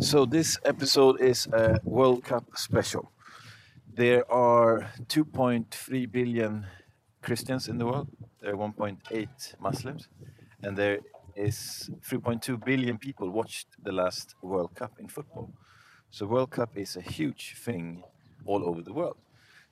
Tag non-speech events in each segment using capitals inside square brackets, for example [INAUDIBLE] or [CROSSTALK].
So this episode is a World Cup special. There are 2.3 billion Christians in the world. There are 1.8 Muslims, and there is 3.2 billion people watched the last World Cup in football. So World Cup is a huge thing all over the world.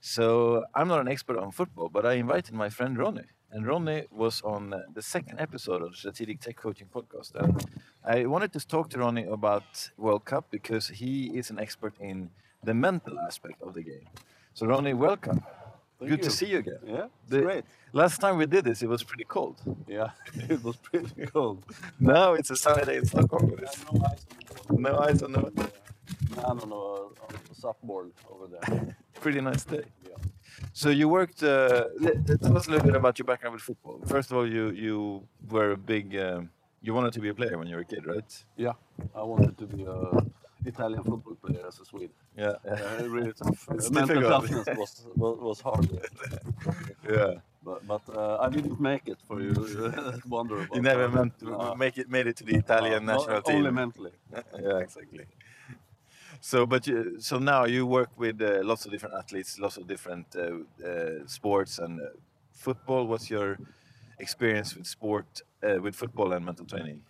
So I'm not an expert on football, but I invited my friend Ronnie, and Ronnie was on uh, the second episode of the Strategic Tech Coaching podcast. And I wanted to talk to Ronnie about World Cup because he is an expert in the mental aspect of the game. So Ronnie, welcome. Thank Good you. to see you again. Yeah, it's The- great. Last time we did this, it was pretty cold. Yeah, [LAUGHS] it was pretty cold. Now it's a sunny day in Stockholm. No ice on the I don't know, a softball over there. [LAUGHS] pretty nice day. Yeah. So you worked. Uh, tell us a little bit about your background with football. First of all, you you were a big. Um, you wanted to be a player when you were a kid, right? yeah, I wanted to be a Italian football player as a Swede. Yeah. Uh, really tough. [LAUGHS] It's mental difficult. toughness was, was, was hard. yeah. But, but uh, I didn't make it for you. [LAUGHS] wonder about You never that. meant to No. make it made it to the Italian No, national team. Only mentally. [LAUGHS] yeah, exactly. So, but you, so now you work with uh, lots of different athletes, lots of different uh, uh, sports and uh, football. What's your experience with sport, uh, with football and mental training?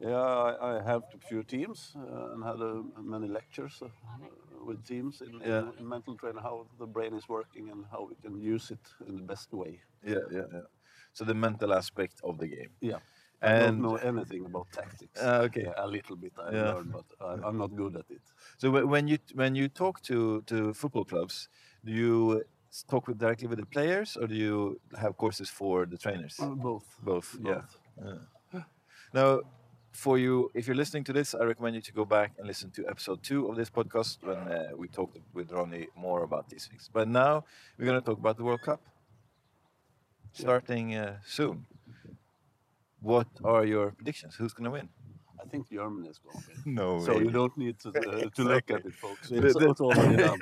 Yeah, I, I helped a few teams uh, and had uh, many lectures uh, with teams in, in- in, mental training, how the brain is working and how we can use it in the best way. Yeah, yeah, yeah. So the mental aspect of the game. Yeah. I don't know anything about tactics. Ah, okay. Yeah, a little bit I Yeah. learned, but I, I'm not good at it. so when you when you talk to to football clubs, do you talk with directly with the players, or do you have courses for the trainers? Both. Both. Yeah. Both. Now, for you, if you're listening to this, I recommend you to go back and listen to episode two of this podcast when uh, we talked with Ronnie more about these things. But now we're going to talk about the World Cup starting uh, soon. What are your predictions? Who's going to win? I think Germany is going to win. No So you don't need to, uh, to look at it, folks. It's, the- it's already done.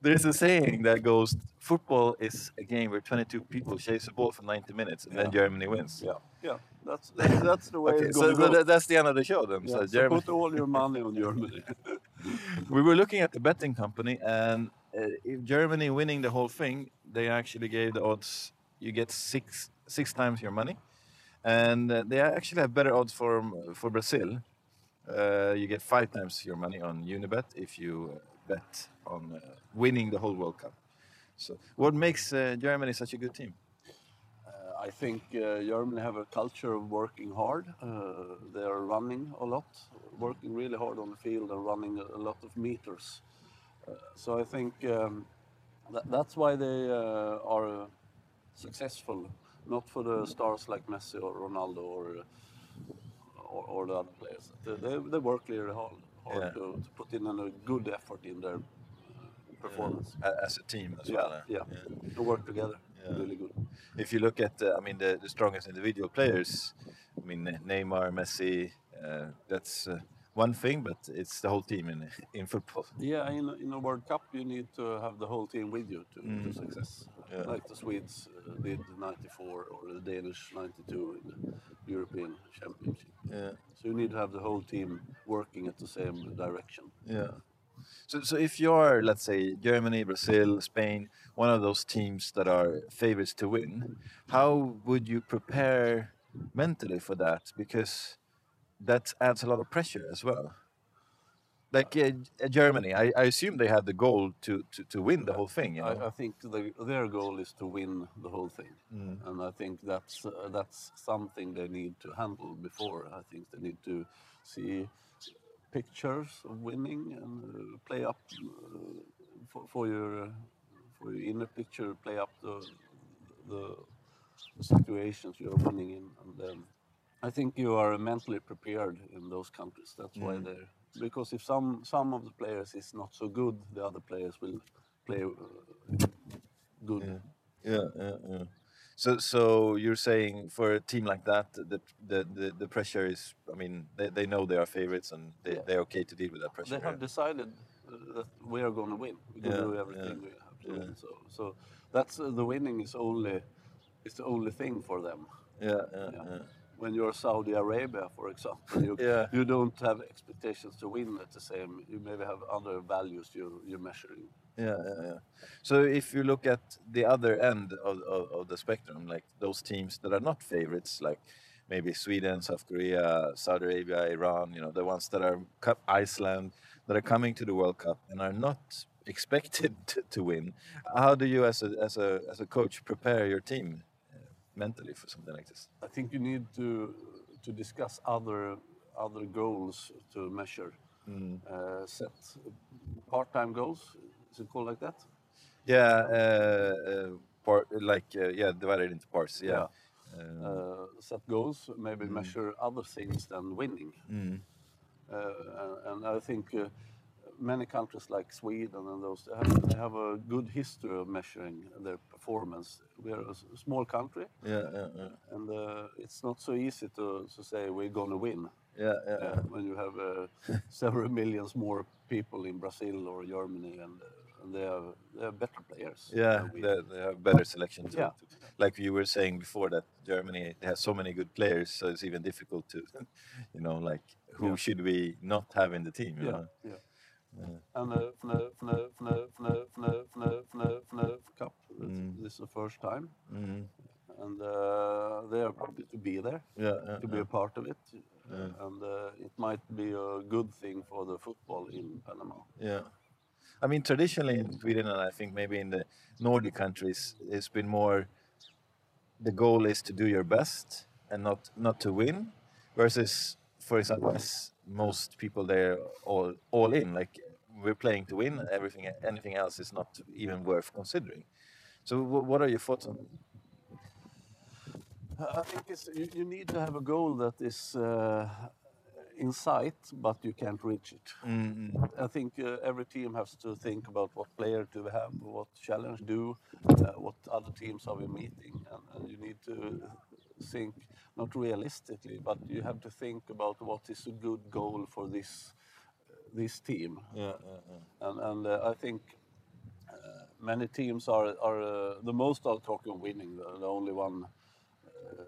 There's a saying that goes, "Football is a game where 22 people chase a ball for 90 minutes, and then Germany wins." Yeah, yeah. That's that's, that's the way Okay, it's so, going so to go. that, that's the end of the show then. Yeah, So so Germany. put all your money on Germany. [LAUGHS] we were looking at the betting company, and uh, if Germany winning the whole thing, they actually gave the odds. You get six six times your money, and uh, they actually have better odds for for Brazil. Uh, you get five times your money on Unibet if you bet on uh, winning the whole World Cup. So, what makes Germany such a good team? I think uh, Germany have a culture of working hard. Uh, they are running a lot, working really hard on the field and running a, lot of meters. Uh, so I think um, that, that's why they are successful, not for the stars like Messi or Ronaldo or or, or the other players. They, they, they work really hard, hard Yeah. to, to put in a good effort in their uh, performance. A- As a team as Yeah, well. uh, yeah, to work together, Yeah. really good. if you look at, uh, I mean, the, the strongest individual players, I mean, Ne- Neymar, Messi, uh, that's uh, one thing, but it's the whole team in [LAUGHS] in football. Yeah, in a, in a World Cup, you need to have the whole team with you to, to success. Yeah. Like the Swedes uh, did in '94 or the Danish '92 in the European Championship. Yeah, So you need to have the whole team working at the same direction. yeah. So, so if you're, let's say, Germany, Brazil, Spain, one of those teams that are favorites to win, how would you prepare mentally for that? Because that adds a lot of pressure as well. Like uh, Germany, I, I assume they have the goal to, to, to win the whole thing. You know? I, I think the, their goal is to win the whole thing, and I think that's uh, that's something they need to handle before. I think they need to see pictures of winning and uh, play up uh, for, for your uh, for your inner picture. Play up the the, the situations you're winning in, and um, I think you are mentally prepared in those countries. That's why they're because if some some of the players is not so good, the other players will play uh, good. Yeah, yeah, yeah. So, so you're saying for a team like that, the the the, the pressure is. I mean, they, they know they are favorites and they, Yeah. they're okay to deal with that pressure. They have decided that we are going to win. We're going Yeah, to do everything yeah, we have to yeah. win. So, so that's uh, the winning is only is the only thing for them. yeah, yeah, Yeah. When you're Saudi Arabia, for example, you, Yeah. you don't have expectations to win at the same. You maybe have other values you, you're measuring. Yeah, yeah, yeah. So if you look at the other end of, of, of the spectrum, like those teams that are not favorites, like maybe Sweden, South Korea, Saudi Arabia, Iran, you know, the ones that are Cup Iceland that are coming to the World Cup and are not [LAUGHS] expected to, to win. How do you, as a as a as a coach, prepare your team mentally for something like this? I think you need to to discuss other other goals to measure. Uh, set part-time goals. Is it called like that? Yeah, uh, uh, part, like uh, yeah, divided into parts. Yeah. Uh, Uh, set goals. Maybe measure other things than winning. Uh, and, and I think uh, many countries like Sweden and those they have, they have a good history of measuring their performance. We are a small country, yeah, yeah, yeah, and uh, it's not so easy to, to say we're going to win. yeah, yeah, uh, when you have uh, [LAUGHS] several millions more people in Brazil or Germany, and, uh, and they are they are better players. Yeah, they, they have better selection. too. Yeah. Like you were saying before, that Germany has so many good players, so it's even difficult to, [LAUGHS] you know, like who Yeah. should we not have in the team? You yeah, know? yeah and uh, the the the the the the the, the cup. Mm. This is the first time, mm. and uh, they are happy to be there, yeah, yeah, to be yeah. a part of it, and uh, it might be a good thing for the football in Panama. Yeah. I mean, traditionally in Sweden, and I think maybe in the Nordic countries, it's been more the goal is to do your best and not not to win, versus, for example, most people there all all in. Like we're playing to win. Everything anything else is not even worth considering. So, wh- what are your thoughts on? I think it's, you, you need to have a goal that is uh, in sight, but you can't reach it. I think uh, every team has to think about what player do we have, what challenge do, uh, what other teams are we meeting, and, and you need to think not realistically, but you have to think about what is a good goal for this this team. Yeah, yeah, yeah. And, and uh, I think uh, many teams are, are uh, the most are talking winning, the, the only one uh,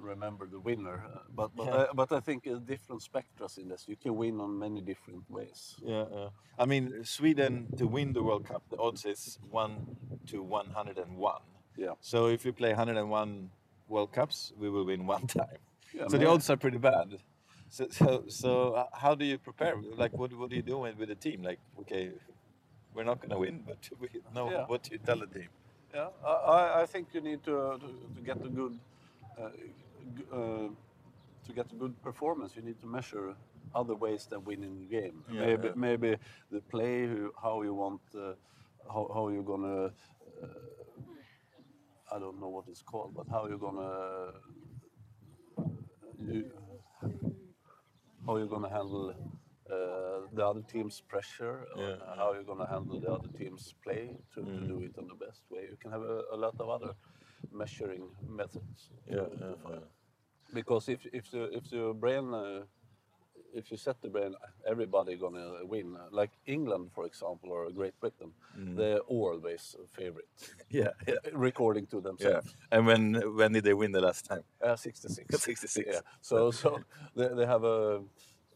remember the winner. But but, Yeah. I, but I think uh, different spectras in this. You can win on many different ways. Yeah, yeah. I mean, Sweden to win the World Cup, the odds is one to one hundred and one. Yeah. So if we play 101 World Cups, we will win one [LAUGHS] time. Yeah, so the odds are pretty bad. So, so, so uh, how do you prepare? Like, what, what do you do with the team? Like, okay, we're not going to win, [LAUGHS] but we know Yeah. what you tell the team. Yeah, I, I- think you need to, uh, to, to get a good uh, uh, to get a good performance. You need to measure other ways than winning the game. Yeah, maybe yeah. maybe the play, who, how you want, uh, how how you're gonna. Uh, I don't know what it's called, but how you're gonna. You, how you're gonna handle uh, the other team's pressure, Yeah, how you're gonna handle the other team's play to, to do it in the best way. You can have a, a lot of other measuring methods. Yeah, to yeah, yeah. Because if if the if the brain uh, if you set the brain, everybody gonna win. Like England, for example, or Great Britain, they're always a favorite, [LAUGHS] Yeah, yeah. [LAUGHS] recording to Yeah. And when when did they win the last time? Uh, 66. [LAUGHS] 66. Yeah. So so they, they have a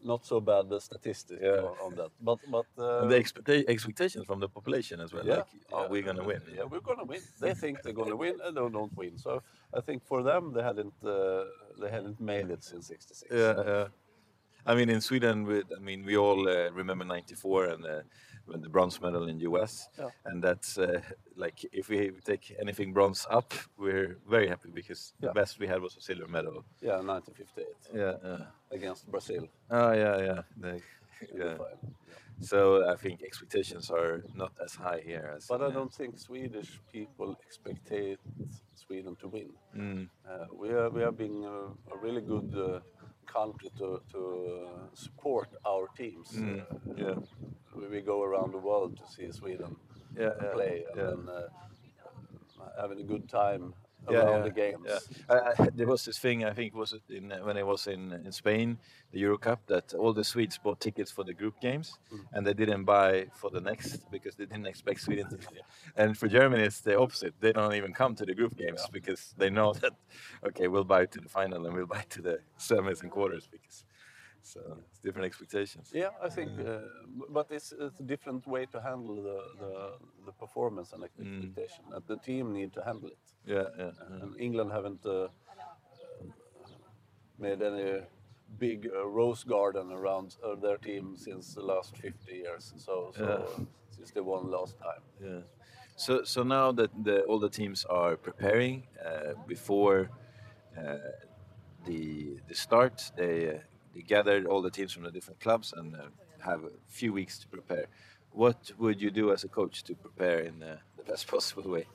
not so bad uh, statistic Yeah. on, that. But but uh, the expecta- expectations from the population as well. yeah, Like, are yeah. we going to win? Yeah, we're gonna win. They think they're gonna win, and they don't win. So I think for them, they hadn't uh, they hadn't made it since '66. Yeah, yeah. I mean, in Sweden, we, I mean, we all uh, remember '94 and uh, when the bronze medal in US, Yeah. and that's uh, like if we take anything bronze up, we're very happy because Yeah. the best we had was a silver medal. Yeah, 1958 Yeah, yeah. against Brazil. Oh, yeah, yeah. Yeah. So I think expectations are not as high here as. But I don't think Swedish people expect Sweden to win. Mm, Uh, we are we are being a, a really good uh, country to to uh, support our teams. Mm, Uh, yeah. we, we go around the world to see Sweden Yeah, play and yeah. then, uh, having a good time around the games. Yeah. Uh, there was this thing I think was in when I was in in Spain, the Euro Cup, that all the Swedes bought tickets for the group games, Mm. and they didn't buy for the next because they didn't expect Sweden to. [LAUGHS] And for Germany, it's the opposite. They don't even come to the group games because they know [LAUGHS] that okay, we'll buy to the final and we'll buy to the semis and quarters because. So it's different expectations. Yeah, I think, uh, but it's, it's a different way to handle the, the, the performance and expectation. And the team need to handle it. Yeah, yeah. yeah. And England haven't uh, uh, made any big uh, rose garden around uh, their team since the last 50 years. So, so Yeah. since they won last time. Yeah. So so now that the, all the teams are preparing uh, before uh, the the start, they uh, gathered all the teams from the different clubs and uh, have a few weeks to prepare. What would you do as a coach to prepare in uh, the best [LAUGHS] possible way?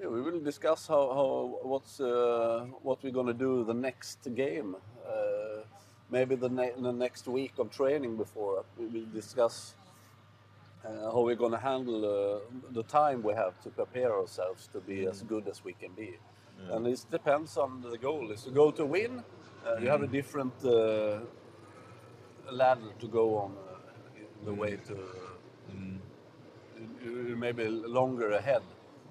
Yeah, we will discuss how, how what's uh, what we're going to do the next game. Uh, maybe the, ne- the next week of training before we will discuss uh, how we're going to handle uh, the time we have to prepare ourselves to be as good as we can be. And it depends on the goal. Is the goal to win? Uh, You have a different uh, ladder to go on uh, in the way to. You're maybe longer ahead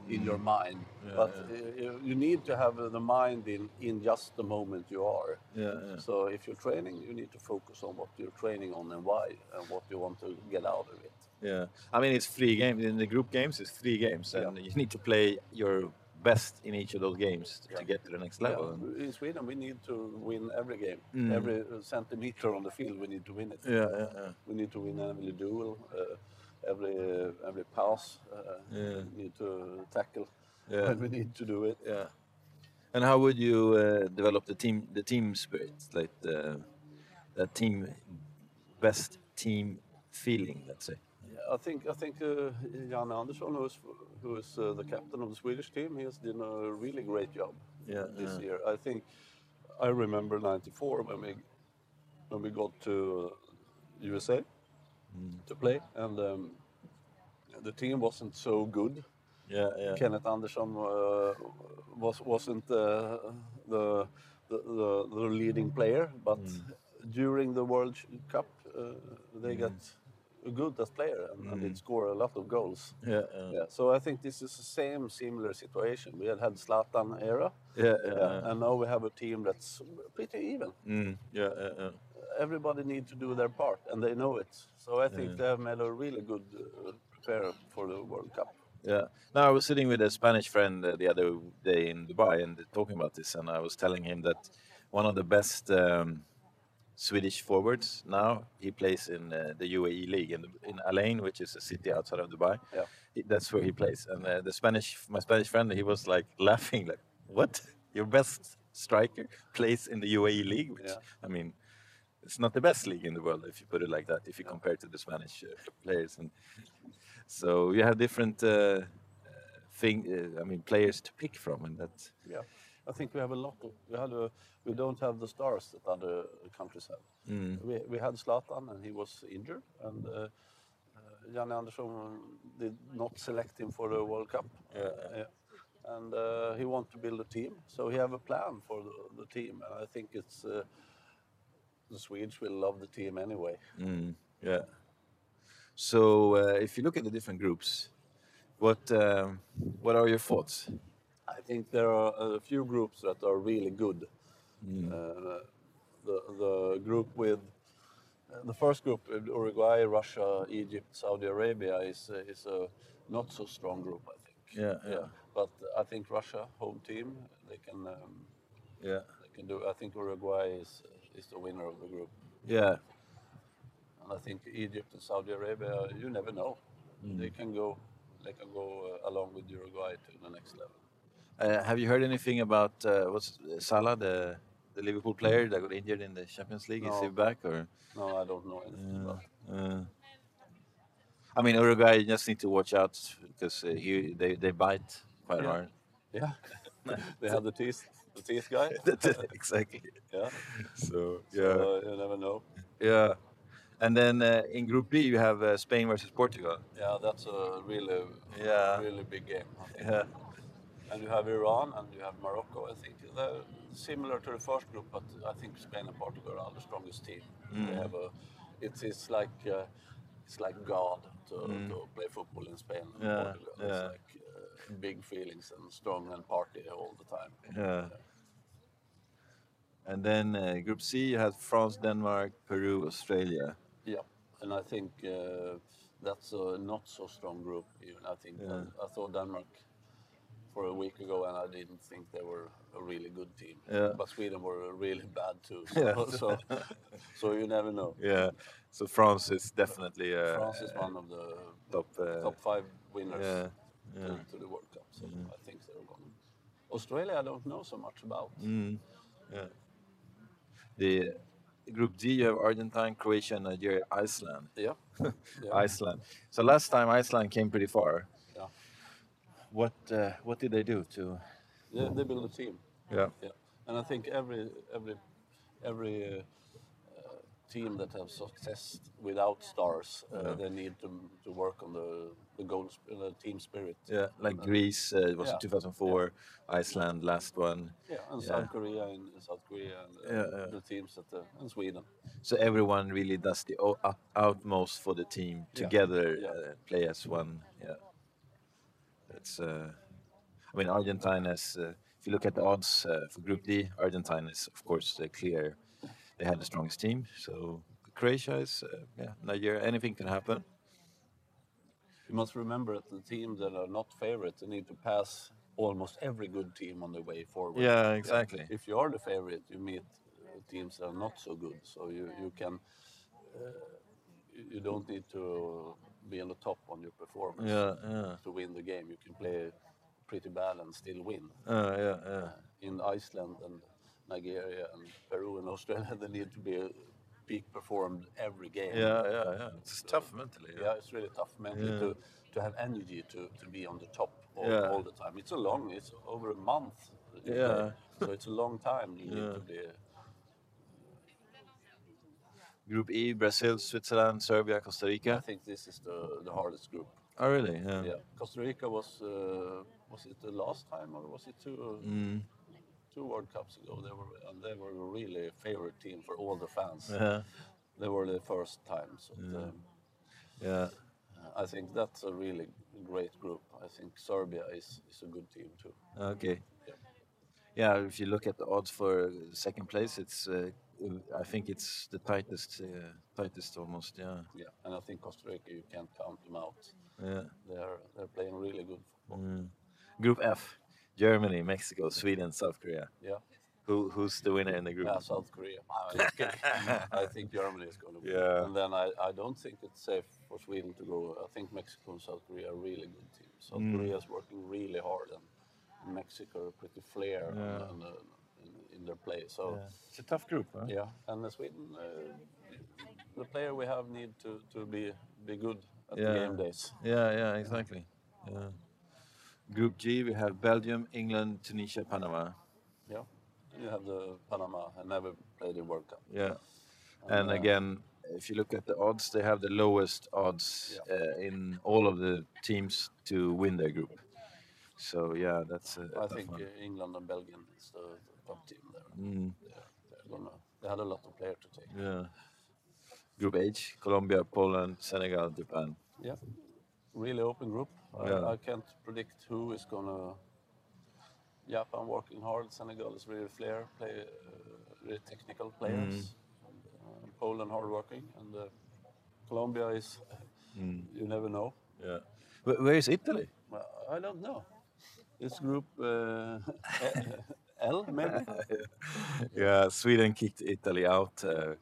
in your mind, Yeah, but yeah. uh, you, need to have the mind in, in just the moment you are. Yeah, yeah. So if you're training, you need to focus on what you're training on and why, and what you want to get out of it. Yeah, I mean it's three games in the group games. It's three games, and you need to play your best in each of those games to get to the next level. Yeah, in Sweden, we need to win every game. Mm. Every centimeter on the field, we need to win it. Yeah, yeah, yeah. We need to win every duel, uh, every uh, every pass. Uh, Yeah. We need to tackle. Yeah. And [LAUGHS] we need to do it. Yeah. And how would you uh, develop the team the team spirit, like the that team best team feeling, let's say? I think I think uh, Jan Andersson, who's who's uh, the captain of the Swedish team, he has done a really great job Yeah, this yeah. year. I think I remember '94 when we when we got to uh, USA to play, and um, the team wasn't so good. Yeah, yeah. Kenneth Andersson uh, was wasn't uh, the, the the the leading player, but during the World Cup uh, they got good as player and, and did score a lot of goals. Yeah, yeah. Yeah, so I think this is the same similar situation. We had had Zlatan era, Yeah, yeah, yeah, and now we have a team that's pretty even. Mm, yeah, yeah. Everybody needs to do their part, and they know it. So I think they have made a really good uh, prepare for the World Cup. Yeah. No, I was sitting with a Spanish friend uh, the other day in Dubai and talking about this, and I was telling him that one of the best um, Swedish forwards now he plays in uh, the UAE league in, in Al Ain, which is a city outside of Dubai. Yeah. He- that's where he plays. And uh, the Spanish, my Spanish friend, he was like laughing, like, "What? Your best striker plays in the UAE league? Which Yeah. I mean." It's not the best league in the world if you put it like that. If you compare to the Spanish uh, players, and so you have different uh, uh, thing. Uh, I mean, players to pick from, and that. Yeah, I think we have a lot of. We had a. We don't have the stars that other countries have. We, we had Zlatan and he was injured, and uh, uh, Jan Andersson did not select him for the World Cup. Yeah. Yeah. And uh, he wants to build a team, so he have a plan for the, the team. And I think it's uh, the Swedes will love the team anyway. Mm, yeah. So uh, if you look at the different groups, what um, what are your thoughts? I think there are a few groups that are really good. Uh, the the group with uh, the first group Uruguay, Russia, Egypt, Saudi Arabia is uh, is a not so strong group, I think. Yeah, yeah. But I think Russia, home team, they can um, Yeah, they can do. I think Uruguay is is the winner of the group, yeah, and I think Egypt and Saudi Arabia, you never know. They can go they can go uh, along with Uruguay to the next level. Uh, have you heard anything about uh, what's Salah, the the Liverpool player that got injured in the Champions League? Is he back or? No, I don't know anything about. Uh, I mean, Uruguay just need to watch out because uh, he, they they bite quite Yeah. hard. Yeah, [LAUGHS] [LAUGHS] they have the teeth, the teeth guy. [LAUGHS] exactly. Yeah, So so yeah, uh, you never know. yeah. And then uh, in Group B, you have uh, Spain versus Portugal. Yeah, that's a really, Yeah. really big game. Yeah, and you have Iran and you have Morocco. I think they're similar to the first group, but I think Spain and Portugal are the strongest team. Mm. They have a, it is like uh, it's like God to, to play football in Spain and Mm. Yeah, Portugal. yeah. It's like uh, big feelings and strong and party all the time. Yeah. And then uh, Group C, you had France, Denmark, Peru, Australia. Yeah, and I think uh, that's a not so strong group. Even I think Yeah. I thought Denmark for a week ago, and I didn't think they were a really good team. Yeah. But Sweden were really bad too. [LAUGHS] So, Yeah. so, so you never know. Yeah. So France is definitely uh, France is one of the top. Uh, top five winners yeah, To, yeah. to the World Cup. So I think they're going. Australia, I don't know so much about. Mm, yeah. The Group D, you have Argentina, Croatia, Nigeria, Iceland. Yeah. [LAUGHS] yeah. Iceland. So last time Iceland came pretty far. Yeah. What uh, what did they do to? They, they build a team. Yeah. Yeah, and I think every every every uh, team that have success without stars, uh, Yeah. they need to to work on the the goal, sp- the team spirit. Yeah, like Greece uh, was Yeah. 2004, Iceland last one. Yeah, and Yeah. South Korea in in South Korea and uh, Yeah, yeah. the teams that uh, and Sweden. So everyone really does the o- ut- utmost for the team Yeah. together, Yeah. Uh, play as one. Yeah, that's. Uh, I mean, Argentina is. Uh, if you look at the odds uh, for Group D, Argentina is of course uh, clear. They had the strongest team. So Croatia is. Uh, yeah, Nigeria. Anything can happen. You must remember that the teams that are not favorites they need to pass almost every good team on the way forward. Yeah, exactly. If you are the favorite, you meet uh, teams that are not so good, so you you can. Uh, you don't need to be on the top on your performance. Yeah, yeah, to win the game. You can play pretty bad and still win. uh, yeah, yeah. In Iceland and Nigeria and Peru and Australia, [LAUGHS] they need to be peak performed every game. Yeah, yeah, yeah. It's tough mentally. Yeah, it's really tough mentally Yeah. to, to have energy to, to be on the top all, Yeah. all the time. It's a long, it's over a month. Yeah. So it's a long time. You Yeah. need to be. Group E: Brazil, Switzerland, Serbia, Costa Rica. I think this is the, the hardest group. Oh, really? Yeah. Yeah, Costa Rica was uh, was it the last time or was it two Mm, two World Cups ago? They were and they were really a really favorite team for all the fans. yeah. They were the first time. So um, Yeah. I think that's a really great group. I think Serbia is, is a good team too. Okay. Yeah. Yeah, if you look at the odds for second place, it's uh, I think it's the tightest, uh, tightest almost. Yeah, Yeah, and I think Costa Rica you can't count them out. yeah. They're they're playing really good football. Mm. Group F: Germany, Mexico, Sweden, South Korea. Yeah, Who who's the winner in the group? yeah, South Korea. I think, Germany is going to win. Yeah. And then I, I don't think it's safe for Sweden to go. I think Mexico and South Korea are really good teams. South Mm. Korea is working really hard, and Mexico are pretty flair and- Yeah. and, uh, in, in their play. So. Yeah. It's a tough group, huh? Yeah, and Sweden, uh, the player we have need to, to be be good at Yeah. the game days. Yeah, yeah, exactly. Yeah. Group G, we have Belgium, England, Tunisia, Panama. Yeah, you have the Panama and never played the World Cup. Yeah. And uh, again, if you look at the odds, they have the lowest odds Yeah. uh, in all of the teams to win their group. So yeah, that's a, I think one. uh, England and Belgium is the top team there. Mm, They're, they're gonna, they had a lot of players to take. yeah. Group H: Colombia, Poland, Senegal, Japan. Yeah, really open group. Yeah. I, I can't predict who is gonna. Japan working hard. Senegal is really flair, play uh, really technical players. And, uh, Poland hard working, and uh, Colombia is. Mm, [LAUGHS] You never know. yeah. Wh- where is Italy? Well, I don't know. It's group uh, [LAUGHS] L, [LAUGHS] maybe. yeah, Sweden kicked Italy out. Uh,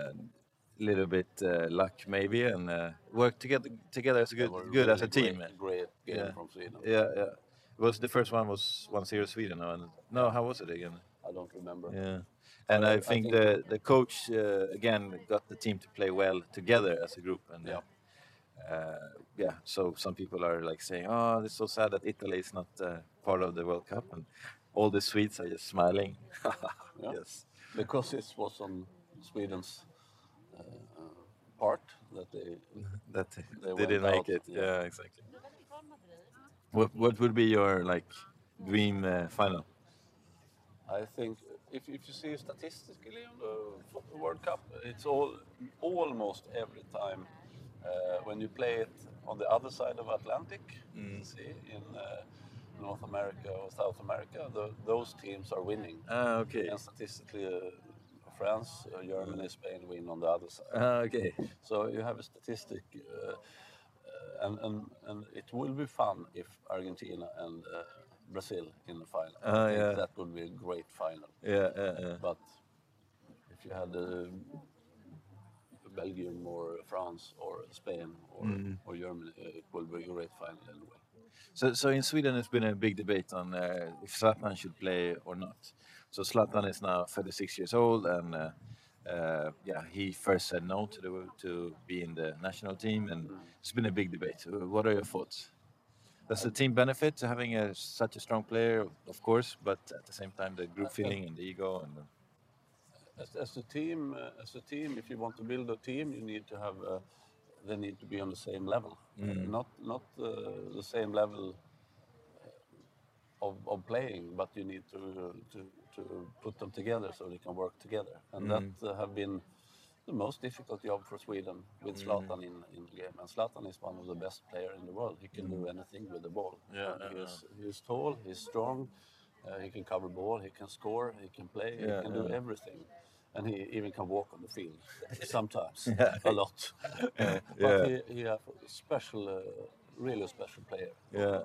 a little bit uh, luck maybe, and uh, worked together together as a They good were good as a team. Great, great game Yeah. from Sweden. Yeah, yeah. Was the first one was 1-0 Sweden? No, and, no, how was it again? I don't remember. Yeah, and I- I, I think, think- the the coach uh, again got the team to play well together as a group, and Yeah. uh, yeah. So some people are like saying, "Oh, it's so sad that Italy is not uh, part of the World Cup," and all the Swedes are just smiling. [LAUGHS] Yeah. Yes. Because it was on Sweden's uh, part that they. [LAUGHS] That They they didn't went make it. yeah. Yeah, exactly. What what would be your like dream uh, final? I think if, if you see statistically on the World Cup, it's all almost every time uh, when you play it on the other side of Atlantic, mm. see in uh, North America or South America, the, those teams are winning. Ah, okay. And statistically, uh, France, uh, Germany, Spain win on the other side. Ah, okay. So you have a statistic, uh, uh, and, and and it will be fun if Argentina and Brazil in the final. Uh, yeah. That would be a great final. Yeah, yeah, yeah. But if you had uh, Belgium or France or Spain or, mm. or Germany, it will be a great final anyway. So, so in Sweden, it's been a big debate on uh, if Zlatan should play or not. So Zlatan is now 36 years old, and uh, uh, yeah, he first said no to the, to be in the national team, and mm. it's been a big debate. What are your thoughts? Does the team benefit to having a, such a strong player, of course, but at the same time the group feeling and the ego and. The... As, as, a team, uh, as a team, if you want to build a team, you need to have. Uh, they need to be on the same level, mm. uh, not not uh, the same level uh, of, of playing, but you need to to to put them together so they can work together, and mm. that uh, have been the most difficult job for Sweden with mm. In, in the game. And Zlatan is one of the best players in the world. He can mm. do anything with the ball. Yeah, he's, he's tall, he's strong, uh, he can cover ball, he can score, he can play, yeah, he can do everything. And he even can walk on the field [LAUGHS] sometimes, a lot. [LAUGHS] Uh, [LAUGHS] but he, he has a special, uh, really special player. Yeah,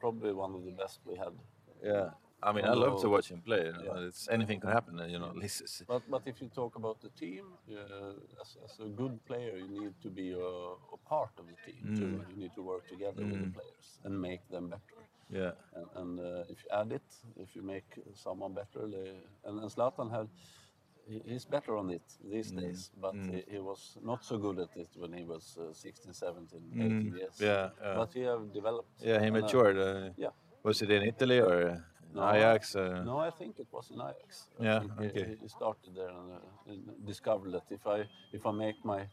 Probably one of the best we had. Yeah. I mean, I love to watch him play. You know, yeah. It's anything can happen. You know, but but if you talk about the team, uh, as, as, a good player, you need to be a, a part of the team mm. too. You need to work together mm. with the mm. players and make them better. Yeah. And, and uh, if you add it, if you make someone better, they, and, and Zlatan had he's better on it these mm. days, but mm. he, he, was not so good at it when he was uh, 16, 17, mm. 18 years. Yeah, but he have developed. Yeah, he matured. Uh, yeah. Was it in Italy or? No, Ajax? Uh... No, I think it was in Ajax. I yeah, okay. He, he, started there and, uh, and, discovered that if I if I make my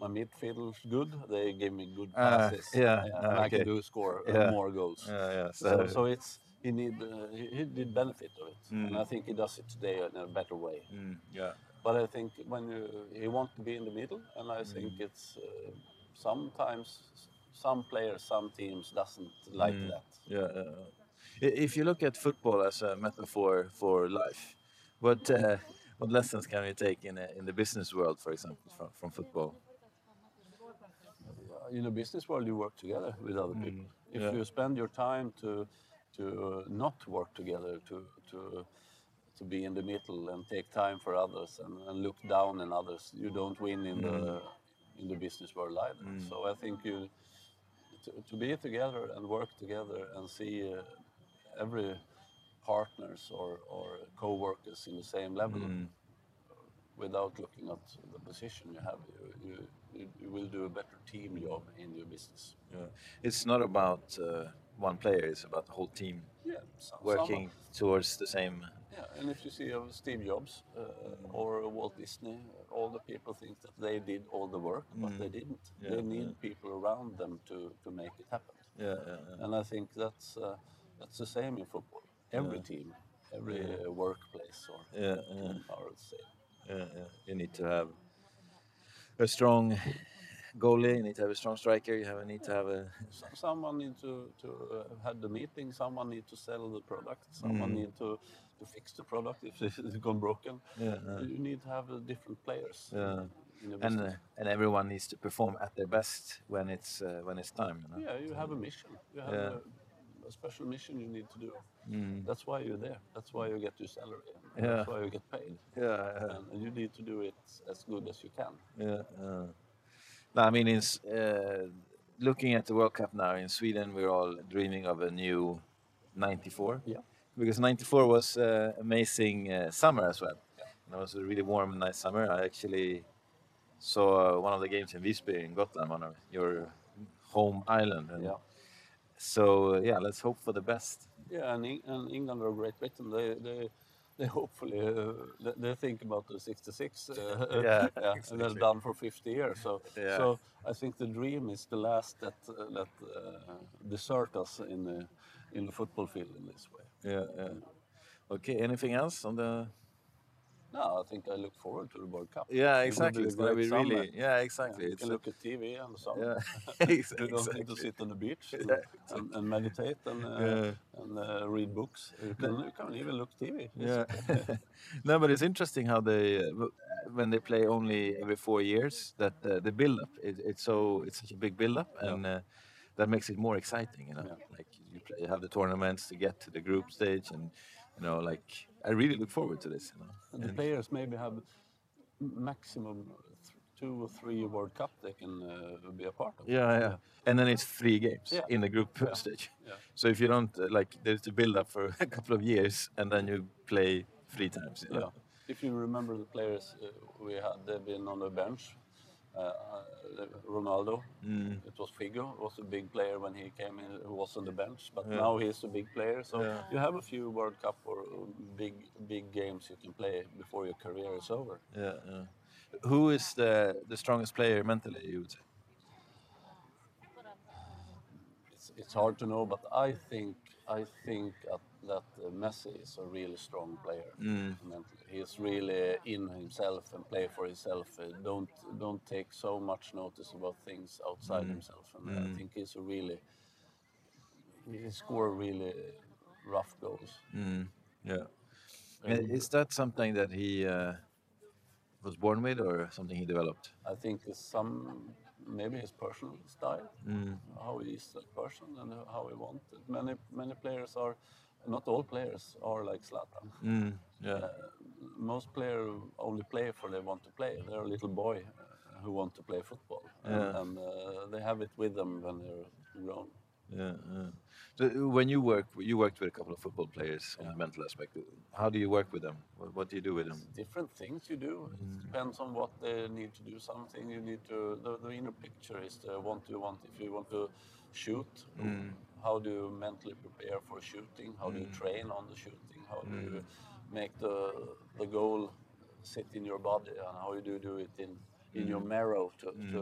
my midfielders good, they give me good ah, passes. Uh, yeah, and okay. I can do score yeah. more goals. Yeah, yeah. So, so, so it's he need uh, he, he, did benefit of it, mm. and I think he does it today in a better way. Mm, yeah. But I think when you he want to be in the middle, and I think mm. it's uh, sometimes some players, some teams doesn't like mm. that. Yeah. If you look at football as a metaphor for life, what uh, what lessons can we take in a, in the business world, for example, from, from football? In the business world, you work together with other mm, people. If yeah. you spend your time to to not work together, to to to be in the middle and take time for others and, and look down on others, you don't win in mm. the in the business world either. Mm. So I think you to, to, be together and work together and see uh, every partners or, or co-workers in the same level mm. without looking at the position you have you, you, you, will do a better team job in your business yeah. it's not about uh, one player it's about the whole team yeah, working towards the same yeah and if you see of steve jobs uh, or walt disney all the people think that they did all the work mm. but they didn't yeah, they need yeah. people around them to, to make it happen yeah, yeah and i think that's uh, that's the same in football. Every team, every yeah. workplace, or yeah, yeah. Yeah, yeah. You need to have a strong goalie. You need to have a strong striker. You have a need to have a. Someone need to to uh, have the meeting. Someone need to sell the product. Someone mm. need to to fix the product if it's gone broken. Yeah, you need to have uh, different players. Yeah. And uh, and everyone needs to perform at their best when it's uh, when it's time. You know? Yeah, you have a mission. You have yeah. a, a special mission you need to do. Mm. That's why you're there. That's why you get your salary. Yeah. That's why you get paid. Yeah, yeah. And, and, you need to do it as good as you can. Yeah. No, I mean, it's uh, looking at the World Cup now in Sweden, we're all dreaming of a new '94. Yeah. Because '94 was uh, amazing uh, summer as well. Yeah. And it was a really warm and nice summer. I actually saw one of the games in Visby in Gotland, one of your home island. And yeah so yeah, let's hope for the best. Yeah, and, and England or Great Britain, they they, [LAUGHS] they hopefully uh, they, they, think about the '66. Uh, [LAUGHS] [LAUGHS] yeah, yeah exactly. and they're done for 50 years. So yeah. so I think the dream is the last that uh, that uh, desert us in the in the football field in this way. Yeah, yeah. Okay. Anything else on the? No, I think I look forward to the World Cup. Yeah, exactly. It's gonna great be really. Yeah, exactly. You It's can look at TV and so yeah, [LAUGHS] [LAUGHS] You don't need to sit on the beach and, Yeah, and, and meditate and, uh, Yeah. and uh, read books. You can, you can even look TV. Yeah. [LAUGHS] no, but it's interesting how they uh, when they play only every four years that uh, the build up it, it's so it's such a big build up Yeah. and uh, that makes it more exciting. You know, Yeah. like you, play, you have the tournaments to get to the group stage and you know like I really look forward to this. You know. And the And- players maybe have maximum th- two or three World Cup they can uh, be a part of. Yeah, yeah. And then it's three games Yeah. in the group Yeah. stage. Yeah. So if you don't uh, like, there's the build up for [LAUGHS] a couple of years, and then you play three times. You know? Yeah. If you remember the players uh, we had, they've been on the bench. Uh, uh, Ronaldo, Mm. it was Figo, was a big player when he came in, who was on the bench, but Yeah. now he's a big player. So Yeah. you have a few World Cup or uh, big big games you can play before your career is over. Yeah, yeah. Who is the the strongest player mentally? You would say. It's, it's hard to know, but I think I think at, that uh, Messi is a really strong player. Mm. He's really in himself and play for himself. Uh, don't don't take so much notice about things outside Mm. himself. And I think he's a really he score really rough goals. Mm. Yeah. And Is that something that he uh, was born with, or something he developed? I think it's some maybe his personal style, Mm. how he is as a person and how he wants it. Many many players are, not all players are like Zlatan. Mm. Yeah. Uh, most players only play for they want to play. They're a little boy uh, who want to play football, and, Yeah. and uh, they have it with them when they're grown. Yeah, yeah. So uh, when you work, you worked with a couple of football players on the mental aspect. How do you work with them? What, what do you do with them? Different things you do. It depends on what they need to do. Something you need to. The, the inner picture is the what you want. If you want to shoot, how do you mentally prepare for shooting? How do you train on the shooting? How do you make the the goal sit in your body, and how do you do do it in in your marrow to, to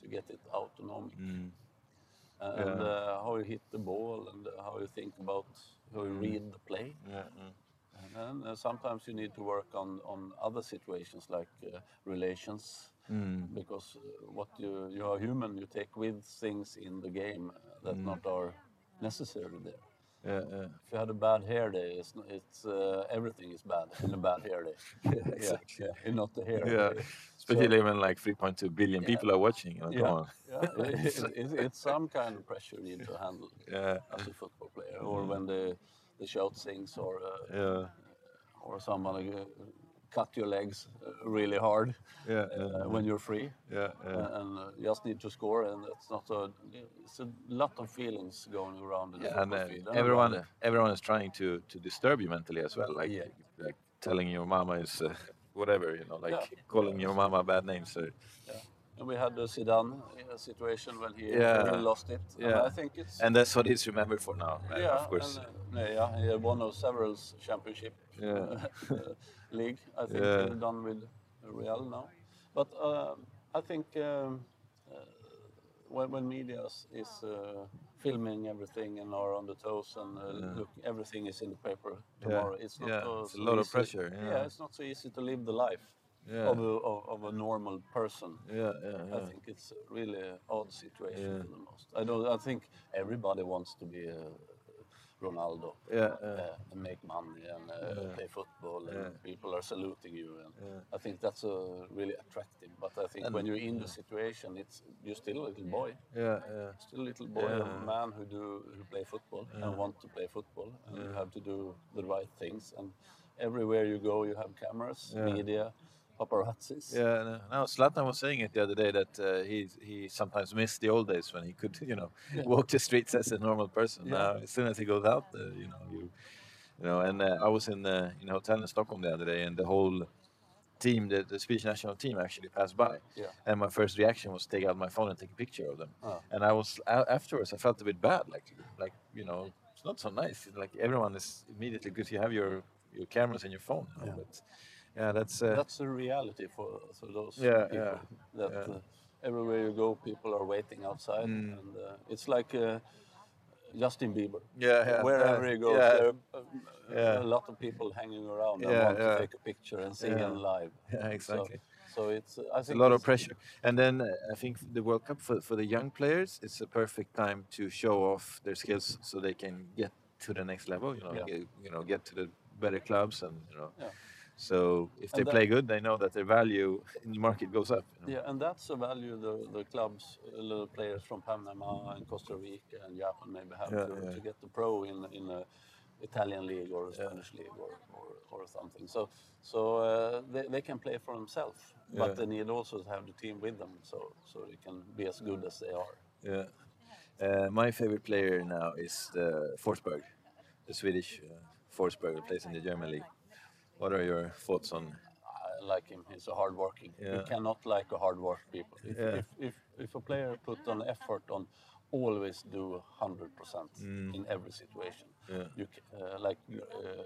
to get it autonomic. and uh, how you hit the ball and how you think about how you read the play. Yeah, And then uh, sometimes you need to work on, on other situations like uh, relations, because uh, what you you are human, you take with things in the game that not are necessary there. yeah, yeah. If you had a bad hair day, it's, it's uh, everything is bad in a bad hair day. [LAUGHS] yeah, exactly. yeah, and not the hair. yeah. day. Especially when like 3.2 billion Yeah. people are watching. You know, come Yeah, on. yeah. It- [LAUGHS] it- it's, some kind of pressure you need to handle Yeah, as a football player, or when the the shout sings, or uh, yeah, or someone uh, cut your legs uh, really hard yeah, uh, yeah, when you're free, yeah, and uh, just need to score, and it's not a it's a lot of feelings going around in Yeah, and uh, and everyone, everyone is trying to to disturb you mentally as well, like like telling your mama is uh, whatever, you know, like calling your mama bad names. And we had the Zidane uh, situation when he Yeah. lost it. Yeah. And I think it's and that's what he's remembered for now, uh, yeah, of course. And, uh, yeah, he had won of several championship Yeah. [LAUGHS] uh, league. I think Yeah. he's done with Real now. But uh, I think um, uh, when, when media is, uh, filming everything and are on the toes and uh, look, everything is in the paper tomorrow. It's not Yeah, so, it's a lot of easy. pressure, yeah. it's not so easy to live the life Yeah. of, a, of, of a normal person. Yeah, yeah, I think it's a really odd situation Yeah. for the most. I don't. I think everybody wants to be uh, Ronaldo. Yeah, yeah. Uh, and make money and uh, Yeah. play football, and Yeah. people are saluting you. And Yeah. I think that's uh, really attractive. But I think And- when you're in the situation, it's you're still a little boy, Yeah, yeah. still a little boy, Yeah. a man who do who play football and want to play football, and you have to do the right things. And everywhere you go, you have cameras, Yeah. media, paparazzis. Yeah, no, no. Zlatan was saying it the other day that uh, he he sometimes missed the old days when he could, [LAUGHS] you know, walk the streets as a normal person. Yeah. Now, as soon as he goes out, uh, you know, you, you know. And uh, I was in uh, in a hotel in Stockholm the other day, and the whole team, the, the Swedish national team, actually passed by. Yeah. And my first reaction was to take out my phone and take a picture of them. Ah. And I was afterwards, I felt a bit bad, like like you know, it's not so nice. Like everyone is immediately because you have your your cameras and your phone. you know, Yeah. But yeah, that's. Uh, that's a reality for, for those Yeah, people. yeah, That yeah. Uh, everywhere you go, people are waiting outside, Mm. and uh, it's like uh, Justin Bieber. Yeah, yeah, Wherever he goes, there are uh, Yeah. a lot of people hanging around and Yeah, want to take a picture and see Yeah. him live. [LAUGHS] Yeah, exactly. So, it's uh, I It's a lot of pressure. And then uh, I think the World Cup for, for the young players, it's a perfect time to show off their skills so they can get to the next level. You know, Yeah. get, you know, get to the better clubs, and you know. Yeah. So if they that- play good, they know that their value in the market goes up. you know. Yeah, and that's a value the, the clubs, uh, little players from Panama and Costa Rica and Japan maybe have Yeah, to, yeah. to get the pro in in a Italian league or a Yeah. Spanish league or, or, or something. So so uh, they, they can play for themselves, Yeah. but they need also to have the team with them so so they can be as good as they are. Yeah. Uh, my favorite player now is the Forsberg, the Swedish uh, Forsberg who plays in the German league. What are your thoughts on? I like him. He's a hard working. Yeah. You cannot like a hard work people. If, Yeah. if, if, if a player put an effort on always do 100% in every situation, Mm. Yeah. you uh, like uh,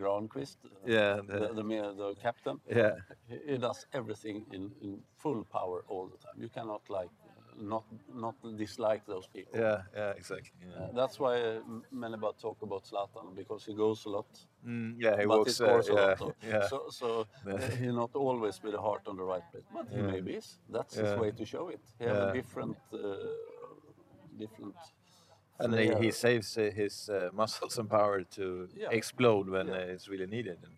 Granqvist, uh, Yeah, the, the- the, the captain, Yeah, he, he does everything in, in full power all the time. You cannot like not not dislike those people. yeah, yeah, exactly. Yeah, Uh, that's why uh, many about talk about Zlatan because he goes a lot, mm, yeah he but walks. he scores uh, a lot. So, yeah. so, so [LAUGHS] uh, he not always with the heart on the right place, but he Yeah. maybe is. That's Yeah. his way to show it. He have Yeah. a different, uh, different. and he, he saves uh, his uh, muscles and power to Yeah. explode when Yeah. uh, it's really needed. And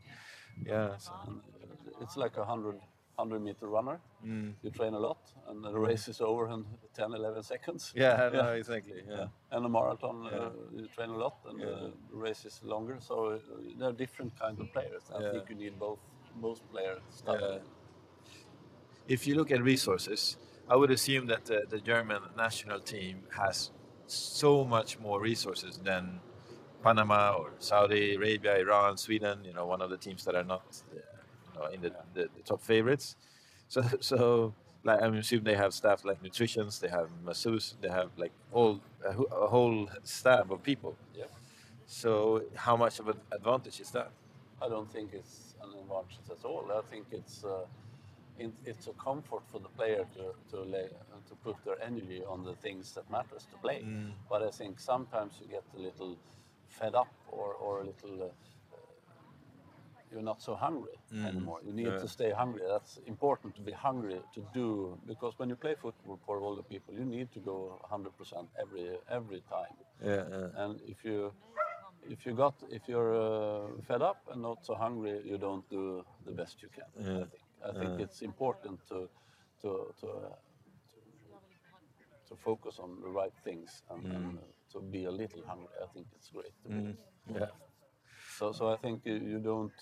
yeah, so, And, uh, it's like a hundred. 100 meter runner. mm. You train a lot, and the race is over in 10, 11 seconds. yeah, no, [LAUGHS] exactly. Yeah, And a marathon, Yeah. uh, you train a lot, and Yeah. uh, the race is longer. So uh, there are different kinds of players. I Yeah. think you need both both players. Yeah. If you look at resources, I would assume that the, the German national team has so much more resources than Panama or Saudi Arabia, Iran, Sweden. You know, one of the teams that are not, uh, in the, the, the top favorites. [LAUGHS] So, so like I assume they have staff like nutritionists, they have masseuse, they have like all a, a whole staff of people. Yep. So, how much of an advantage is that? I don't think it's an advantage at all. I think it's uh, it, it's a comfort for the player to to, lay, to put their energy on the things that matters to play. Mm. But I think sometimes you get a little fed up or, or a little. Uh, you're not so hungry anymore. You need Mm. Yeah. to stay hungry. That's important to be hungry to do because when you play football for all the people, you need to go 100% every every time. Yeah, yeah. And if you if you got if you're uh, fed up and not so hungry, you don't do the best you can. I think I think it's important to to to, uh, to to focus on the right things and, and uh, to be a little hungry. I think it's great. To be. Mm. Yeah. So so I think you, you don't.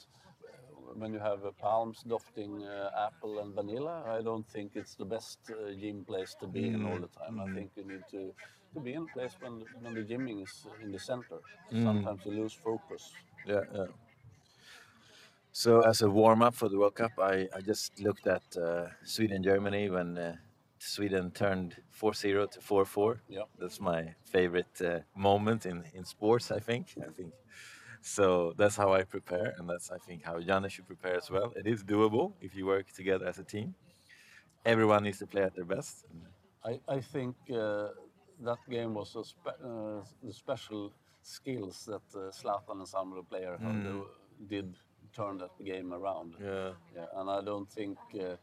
When you have uh, palms dofting uh, apple and vanilla, I don't think it's the best uh, gym place to be in all the time. I think you need to, to be in a place when, when the gymming is in the center. Sometimes you lose focus. Yeah, yeah. So as a warm up for the World Cup, I, I just looked at uh, Sweden Germany when uh, Sweden turned 4-0 to 4-4. Yeah. That's my favorite uh, moment in, in sports, I think. I think so that's how I prepare and that's I think how Janne should prepare as well. It is doable if you work together as a team. Everyone needs to play at their best. I, I think uh, that game was a spe- uh, the special skills that uh, Zlatan and some of the players how did turn that game around. Yeah. Yeah, and I don't think uh, uh,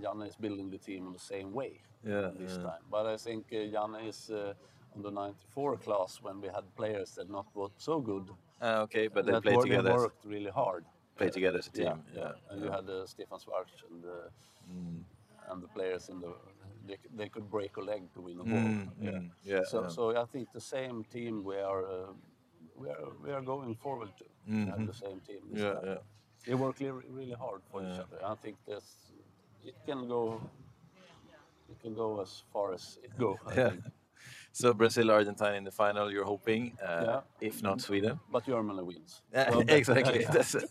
Janne is building the team in the same way Yeah, this yeah. time. But I think uh, Janne is uh, on the 94 class when we had players that not was so good. Uh, okay, but they that play together. As, worked really hard. play together as a Yeah, team. yeah. And you had uh, Stefan Schwarz and uh, Mm. and the players in the they, they could break a leg to win a ball. Mm, Yeah. mm, yeah, So yeah. so I think the same team we are uh, we are we are going forward to have the same team. Yeah, time. yeah. They work really, really hard for each other. I think this it can go it can go as far as it go. [LAUGHS] Yeah. So Brazil, Argentina in the final. You're hoping, uh, Yeah. if not Sweden. But Germany wins. So exactly. [LAUGHS] it.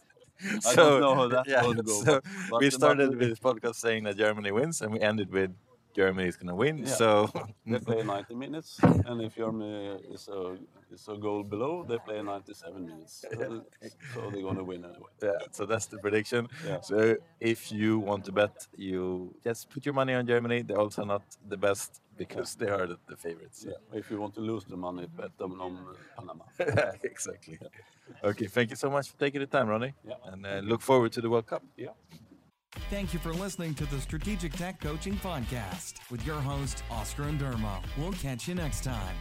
I don't know how that's yeah, going to go, So but- we but- started with this podcast saying that Germany wins, and we ended with Germany is going to win. Yeah. So They play [LAUGHS] 90 minutes, and if Germany is a is a goal below, they play 97 minutes. So, so they're going to win anyway. yeah, so that's the prediction. Yeah. So if you want to bet, you just put your money on Germany. They're also not the best because they are the, the favorites. Yeah. If you want to lose the money, bet them on Panama. [LAUGHS] exactly. Okay, thank you so much for taking the time, Ronnie. Yeah. And uh, look forward to the World Cup. Yeah. Thank you for listening to the Strategic Tech Coaching Podcast with your host, Oscar and We'll catch you next time.